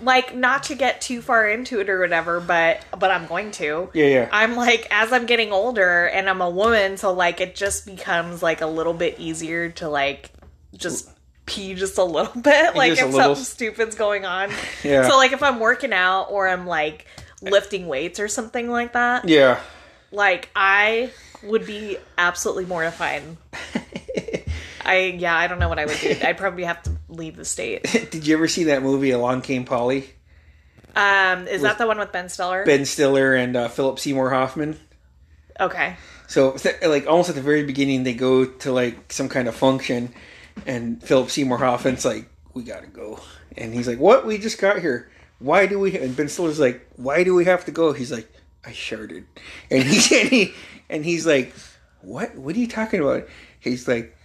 like, not to get too far into it or whatever, but but I'm going to. Yeah, yeah. I'm like, as I'm getting older, and I'm a woman, so like, it just becomes like a little bit easier to like just pee just a little bit, like Just if little. something stupid's going on. Yeah. So like, if I'm working out or I'm like lifting weights or something like that, Yeah. like I would be absolutely mortified. I yeah, I don't know what I would do. I'd probably have to leave the state. Did you ever see that movie Along Came Polly? Um, is that the one with Ben Stiller? Ben Stiller and uh, Philip Seymour Hoffman. okay. So, like, almost at the very beginning, they go to like some kind of function, and Philip Seymour Hoffman's like, "We gotta go," and he's like, "What? We just got here. Why do we?" And Ben Stiller's like, "Why do we have to go?" He's like, "I sharted," and he and he and he's like, "What? What are you talking about?" He's like.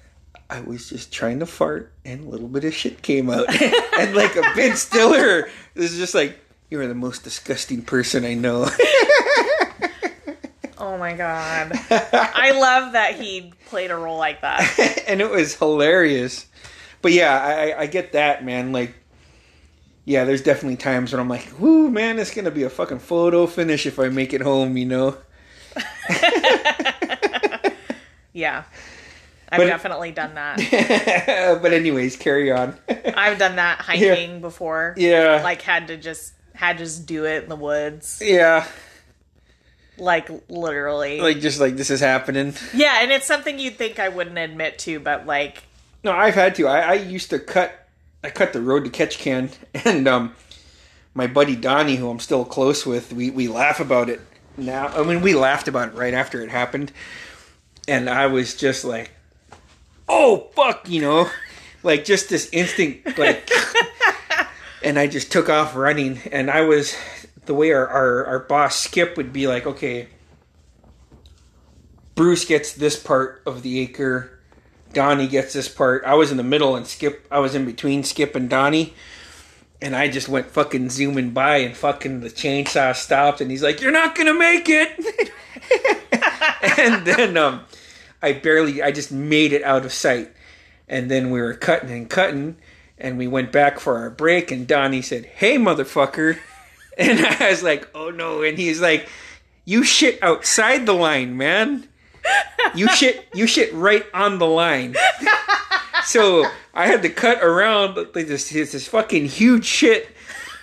I was just trying to fart, and a little bit of shit came out, and like a Ben Stiller is just like, "You are the most disgusting person I know." Oh my god. I love that he played a role like that. and it was hilarious. But yeah, I, I get that, man. Like, yeah, there's definitely times when I'm like, "Whoo, man, it's gonna be a fucking photo finish if I make it home," you know. Yeah. I've But- definitely done that. but anyways, carry on. I've done that hiking before. yeah, Like had to just had to just do it in the woods. yeah, Like literally. like just like this is happening. yeah, and it's something you'd think I wouldn't admit to, but like No, I've had to. I, I used to cut. I cut the road to Ketchikan, and um, my buddy Donnie, who I'm still close with, we we laugh about it now. I mean, we laughed about it right after it happened, and I was just like, "Oh fuck," you know, like just this instinct, like, and I just took off running, and I was the way our our, our boss Skip would be like, "Okay." Bruce gets this part of the acre. Donnie gets this part. I was in the middle and Skip I was in between Skip and Donnie. And I just went fucking zooming by and fucking the chainsaw stopped and he's like, You're not gonna make it And then um I barely I just made it out of sight. And then we were cutting and cutting and we went back for our break and Donnie said, Hey motherfucker And I was like, Oh no and he's like, You shit outside the line, man you shit you shit right on the line. So I had to cut around like this this, this fucking huge shit,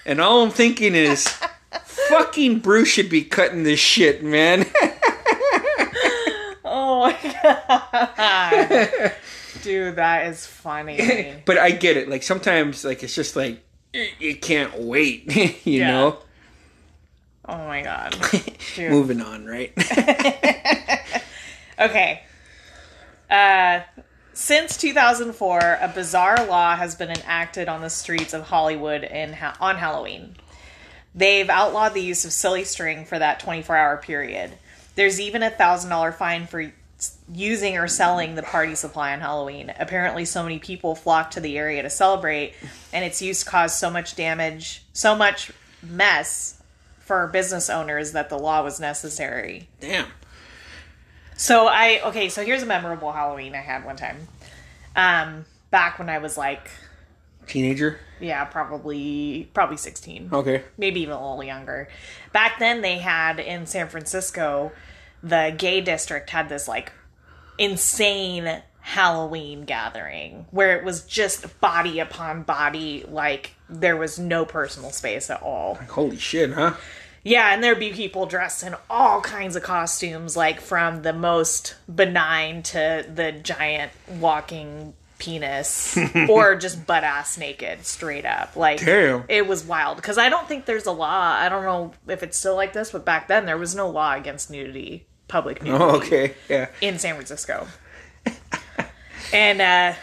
and all I'm thinking is, fucking Bruce should be cutting this shit, man. Oh my god. Dude, that is funny. but I get it. Like sometimes, like it's just like you can't wait, you Yeah. know. Oh my god. Dude. Moving on, right? Okay. Uh, since 2004, a bizarre law has been enacted on the streets of Hollywood in ha- on Halloween. They've outlawed the use of silly string for that 24 hour period. There's even a thousand dollar fine for using or selling the party supply on Halloween. Apparently, so many people flock to the area to celebrate, and its use caused so much damage, so much mess for business owners that the law was necessary. Damn. So I okay, so here's a memorable Halloween I had one time. Um back when I was like Teenager. yeah, probably probably 16. Okay. Maybe even a little younger. Back then they had in San Francisco the gay district had this like insane Halloween gathering where it was just body upon body, like there was no personal space at all. Holy shit, huh? Yeah, and there'd be people dressed in all kinds of costumes, like from the most benign to the giant walking penis, or just butt ass naked, straight up. Like, Damn. it was wild. Because I don't think there's a law. I don't know if it's still like this, but back then there was no law against nudity, public nudity Oh, okay. Yeah. in San Francisco. and uh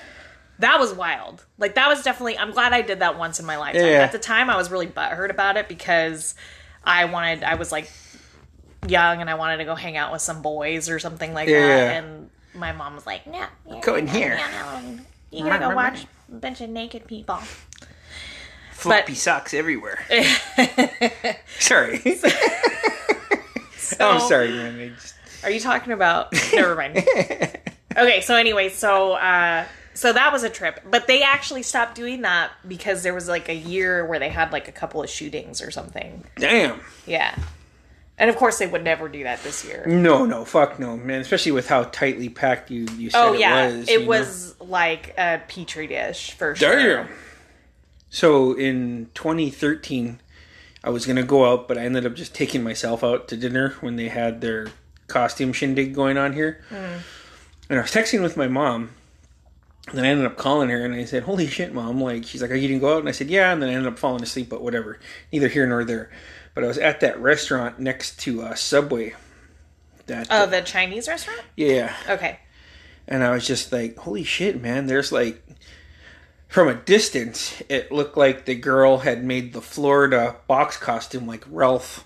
that was wild. Like that was definitely I'm glad I did that once in my lifetime. Yeah. At the time I was really butthurt about it because I wanted I was like young and I wanted to go hang out with some boys or something like Yeah. that. And my mom was like, No, Go in here. no, no, You gotta go watch a bunch of naked people. Floppy socks everywhere. sorry. I'm sorry, man. Just- Are you talking about? Never mind. Okay, so anyway, so uh, so that was a trip, but they actually stopped doing that because there was like a year where they had like a couple of shootings or something. Damn. Yeah, and of course they would never do that this year. No, no, fuck no, man. Especially with how tightly packed you, you said Oh it yeah, was. it you know? was like a petri dish for sure. Damn. So in 2013, I was gonna go out, but I ended up just taking myself out to dinner when they had their costume shindig going on here. Mm. And I was texting with my mom. And then I ended up calling her and I said, "Holy shit, mom!" Like she's like, "Are you gonna go out?" And I said, "Yeah." And then I ended up falling asleep, but whatever. Neither here nor there. But I was at that restaurant next to uh, Subway. That Oh, the Chinese restaurant. yeah. Okay. And I was just like, holy shit, man. There's like, from a distance, it looked like the girl had made the Florida box costume like Ralph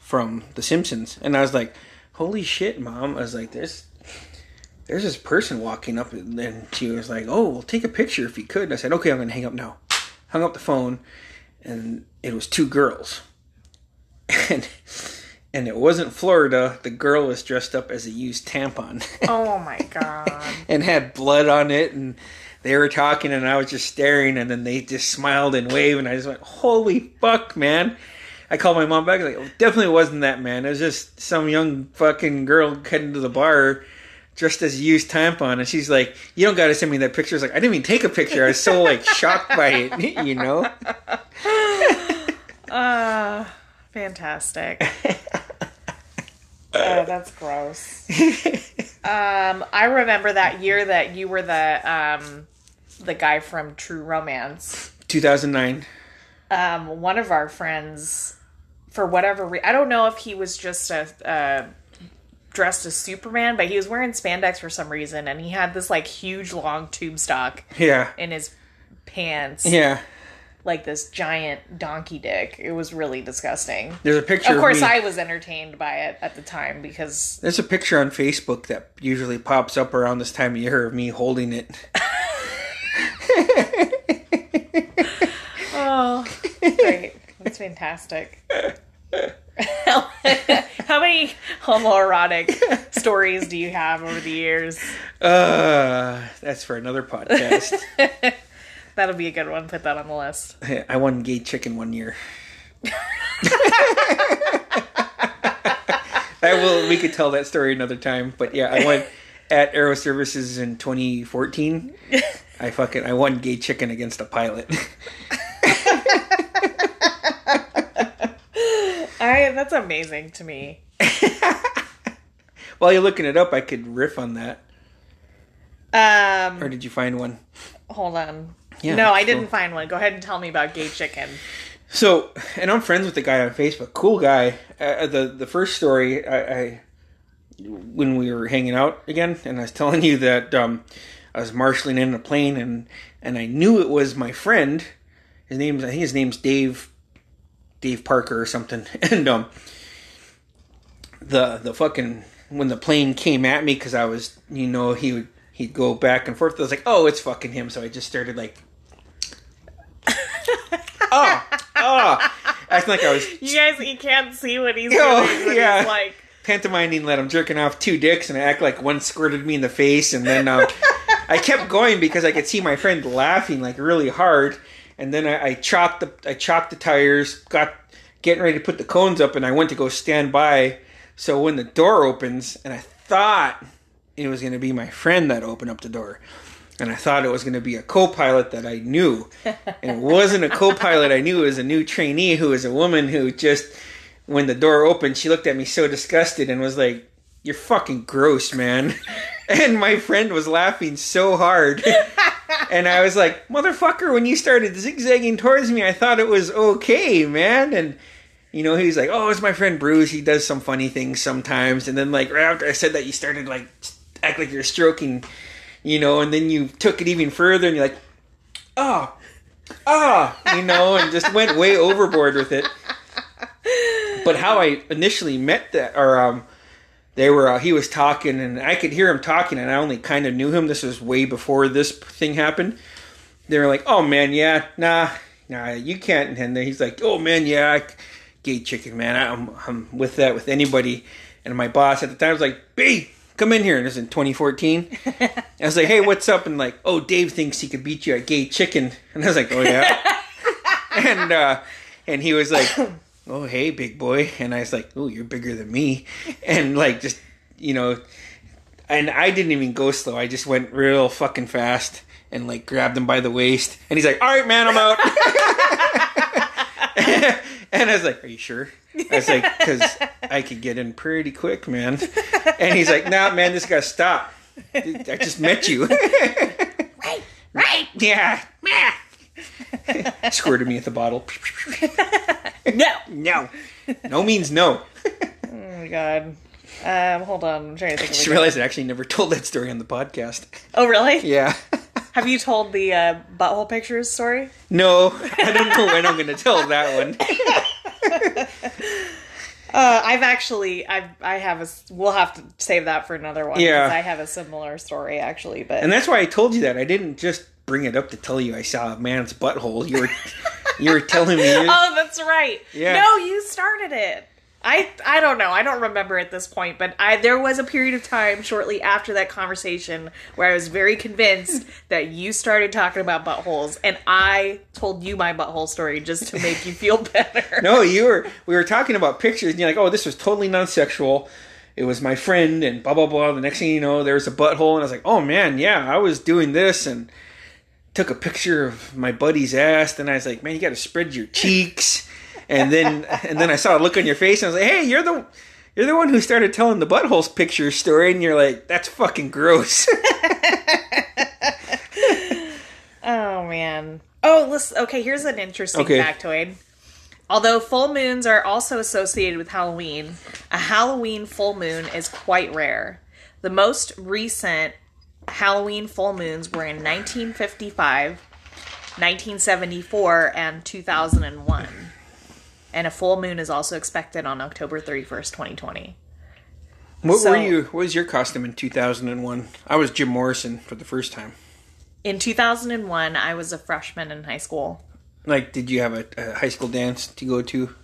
from The Simpsons. And I was like, holy shit, mom. I was like, there's. There's this person walking up, and then she was like, "Oh, well, take a picture if you could." And I said, "Okay, I'm gonna hang up now." Hung up the phone, and it was two girls, and and it wasn't Florida. The girl was dressed up as a used tampon. Oh my god. and had blood on it and they were talking and I was just staring and then they just smiled and waved and I just went, Holy fuck, man. I called my mom back like it definitely wasn't that man. It was just some young fucking girl heading to the bar dressed as a used tampon and she's like, You don't gotta send me that picture. I was like, I didn't even take a picture. I was so like shocked by it, you know? Uh, fantastic. oh, that's gross. Um, I remember that year that you were the um, the guy from True Romance. Two thousand nine. Um, one of our friends, for whatever reason, I don't know if he was just a. Uh, dressed as Superman, but he was wearing spandex for some reason, and he had this like huge long tube stock Yeah. in his pants, Yeah. like this giant donkey dick. It was really disgusting. There's a picture Of course, me. I was entertained by it at the time because There's a picture on Facebook that usually pops up around this time of year of me holding it. oh, great, that's fantastic. How many homoerotic stories do you have over the years? Uh, that's for another podcast. That'll be a good one. Put that on the list. I won gay chicken one year. I will. We could tell that story another time. But yeah, I went at Aero Services in 2014. I fucking I won gay chicken against a pilot. I that's amazing to me. While you're looking it up, I could riff on that. Um, Or did you find one? hold on. Yeah, no, I cool. didn't find one. Go ahead and tell me about gay chicken. So, and I'm friends with the guy on Facebook. Cool guy. Uh, the the first story I, I when we were hanging out again, and I was telling you that um, I was marshaling in a plane, and and I knew it was my friend. His name's I think his name's Dave, Dave Parker or something, and um, the the fucking when the plane came at me because I was you know he would he'd go back and forth. I was like, oh, it's fucking him. So I just started like. oh, oh, acting like I was You guys, you can't see what he's Oh, doing. Yeah. He's like, pantomiming that I'm jerking off two dicks, and I act like one squirted me in the face, and then uh, I kept going because I could see my friend laughing like really hard, and then I, I chopped the I chopped the tires, got getting ready to put the cones up, and I went to go stand by So when the door opens, and I thought it was going to be my friend that opened up the door. And I thought it was going to be a co pilot that I knew. And it wasn't a co pilot I knew, it was a new trainee who was a woman who just, when the door opened, she looked at me so disgusted and was like, You're fucking gross, man. And my friend was laughing so hard. And I was like, Motherfucker, when you started zigzagging towards me, I thought it was okay, man. And you know, he's like, "Oh, it's my friend Bruce. He does some funny things sometimes." And then, like right after I said that, you started like act like you're stroking, you know, and then you took it even further, and you're like, "Ah, oh, ah," oh, you know, and just went way overboard with it. But how I initially met that, or um, they were, uh, he was talking, and I could hear him talking, and I only kind of knew him. This was way before this thing happened. They were like, "Oh man, yeah, nah, nah, you can't." And then he's like, "Oh man, yeah." I, gay chicken, man. I'm, I'm with that with anybody. And my boss at the time was like, "B, come in here." And this is in 2014. I was like, "Hey, what's up?" And like, "Oh, Dave thinks he could beat you at gay chicken." And I was like, "Oh yeah." and uh, and he was like, "Oh hey, big boy." And I was like, "Oh, you're bigger than me." And like just you know, and I didn't even go slow. I just went real fucking fast and like grabbed him by the waist. And he's like, "All right, man, I'm out." And I was like, "Are you sure?" I was like, "Because I could get in pretty quick, man." And he's like, "Nah, man, this got to stop. I just met you." right, right, yeah, Squirted me at the bottle. no, no, no means no. oh my god. Um, hold on, I'm trying to think. I just realized I actually never told that story on the podcast. Oh, really? Yeah. Have you told the uh, butthole pictures story? No, I don't know when I'm going to tell that one. Uh, I've actually, I've, I have a. We'll have to save that for another one. Yeah, I have a similar story actually, but and that's why I told you that I didn't just bring it up to tell you I saw a man's butthole. You were, you were telling me. oh, that's right. Yeah. No, you started it. I I don't know. I don't remember at this point, but I there was a period of time shortly after that conversation where I was very convinced that you started talking about buttholes, and I told you my butthole story just to make you feel better. no, you were we were talking about pictures, and you're like, "Oh, this was totally non-sexual." It was my friend, and blah blah blah. The next thing you know, there's a butthole, and I was like, "Oh man, yeah, I was doing this," and took a picture of my buddy's ass, and I was like, "Man, you got to spread your cheeks." and then and then I saw a look on your face, and I was like, "Hey, you're the you're the one who started telling the buttholes picture story," and you're like, "That's fucking gross." oh man. Oh, listen. Okay, here's an interesting okay. factoid. Although full moons are also associated with Halloween, a Halloween full moon is quite rare. The most recent Halloween full moons were in 1955, 1974, and 2001 and a full moon is also expected on October 31st, 2020. What so, were you? What was your costume in 2001? I was Jim Morrison for the first time. In 2001, I was a freshman in high school. Like, did you have a, a high school dance to go to?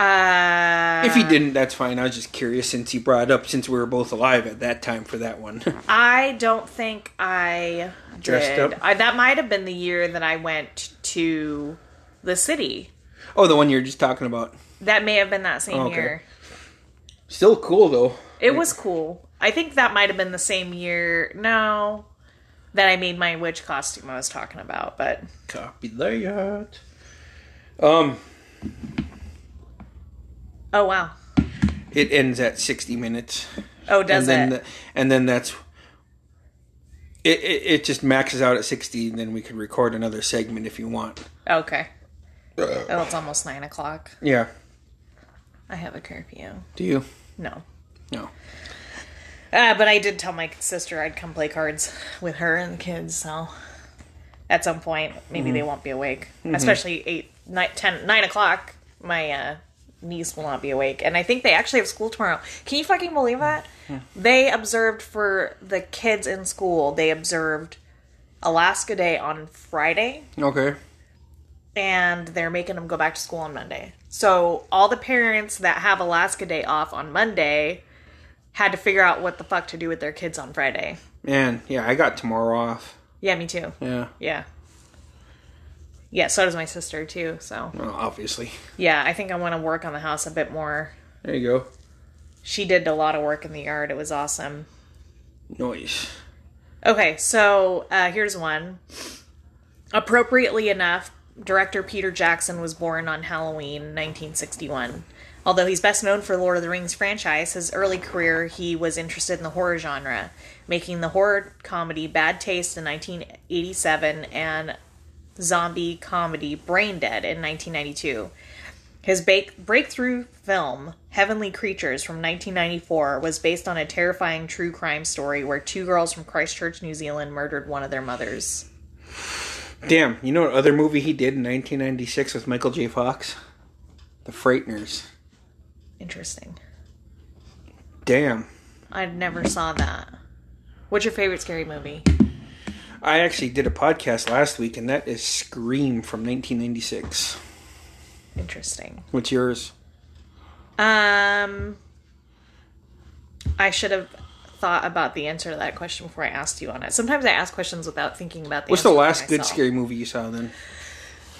Uh, if he didn't, that's fine. I was just curious since he brought it up, since we were both alive at that time for that one. I don't think I dressed did. up. I, that might have been the year that I went to the city Oh, the one you're just talking about. That may have been that same oh, okay. year. Still cool though. It was cool. I think that might have been the same year. No, that I made my witch costume I was talking about, but copy that. Um. Oh wow. It ends at sixty minutes. Oh, does and then it? The, and then that's. It, it, it just maxes out at sixty, and then we could record another segment if you want. Okay. Oh, it's almost nine o'clock. Yeah. I have a curfew. Do you? No. No. Uh, but I did tell my sister I'd come play cards with her and the kids, so at some point maybe mm-hmm. they won't be awake. Mm-hmm. Especially eight, nine, ten, nine o'clock. My uh, niece will not be awake, and I think they actually have school tomorrow. Can you fucking believe that? Yeah. They observed for the kids in school. They observed Alaska Day on Friday. Okay and they're making them go back to school on Monday. So all the parents that have Alaska Day off on Monday had to figure out what the fuck to do with their kids on Friday. Man, yeah, I got tomorrow off. Yeah, me too. Yeah. Yeah. Yeah, so does my sister too, so. Well, obviously. Yeah, I think I want to work on the house a bit more. There you go. She did a lot of work in the yard. It was awesome. Noise. Okay, so uh, here's one. Appropriately enough, director Peter Jackson was born on Halloween 1961. Although he's best known for Lord of the Rings franchise, his early career he was interested in the horror genre, making the horror comedy Bad Taste in 1987 and zombie comedy Brain Dead in 1992. His ba- breakthrough film, Heavenly Creatures from 1994, was based on a terrifying true crime story where two girls from Christchurch, New Zealand murdered one of their mothers. Damn, you know what other movie he did in 1996 with Michael J. Fox? The Frighteners. Interesting. Damn. I never saw that. What's your favorite scary movie? I actually did a podcast last week, and that is Scream from 1996. Interesting. What's yours? Um, I should have thought about the answer to that question before I asked you on it. Sometimes I ask questions without thinking about the What's the last good scary movie you saw then?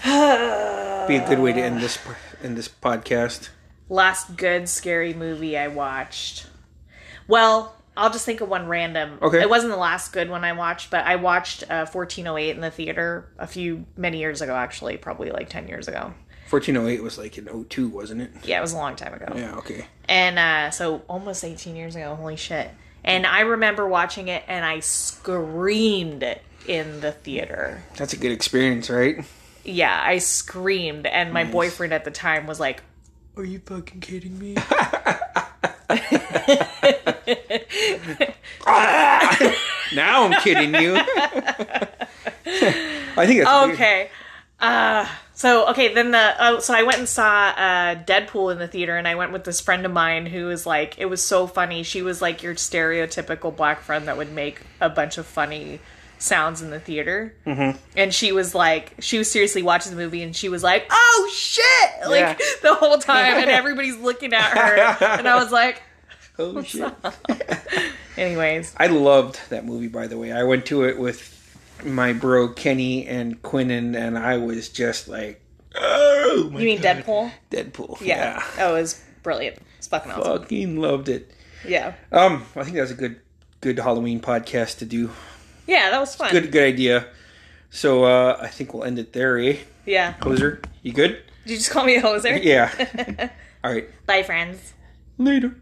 Be a good way to end this in this podcast. last good scary movie I watched. Well, I'll just think of one random. Okay. It wasn't the last good one I watched, but I watched uh, 1408 in the theater a few many years ago actually, probably like 10 years ago. 1408 was like in 02, wasn't it? Yeah, it was a long time ago. Yeah, okay. And uh, so almost 18 years ago, holy shit. And I remember watching it and I screamed in the theater. That's a good experience, right? Yeah, I screamed and my Nice. boyfriend at the time was like, Are you fucking kidding me? now I'm kidding you. I think weird. okay. Uh, so okay, then the oh, so I went and saw uh, Deadpool in the theater, and I went with this friend of mine who was like, it was so funny. She was like your stereotypical black friend that would make a bunch of funny sounds in the theater, mm-hmm. and she was like, she was seriously watching the movie, and she was like, "Oh shit!" like Yeah. the whole time, and everybody's looking at her, and I was like, Oh shit. anyways, I loved that movie, by the way. I went to it with my bro Kenny and Quinnen, and I was just like, oh my you mean God. Deadpool? Deadpool. Yeah, that was brilliant. It's fucking awesome. Fucking loved it. Yeah, Um, I think that was a good, good Halloween podcast to do. Yeah, that was fun. Good, good idea. So uh, I think we'll end it there, eh? Yeah. Hoser, you good? Did you just call me a hoser? Yeah. All right. Bye, friends. Later.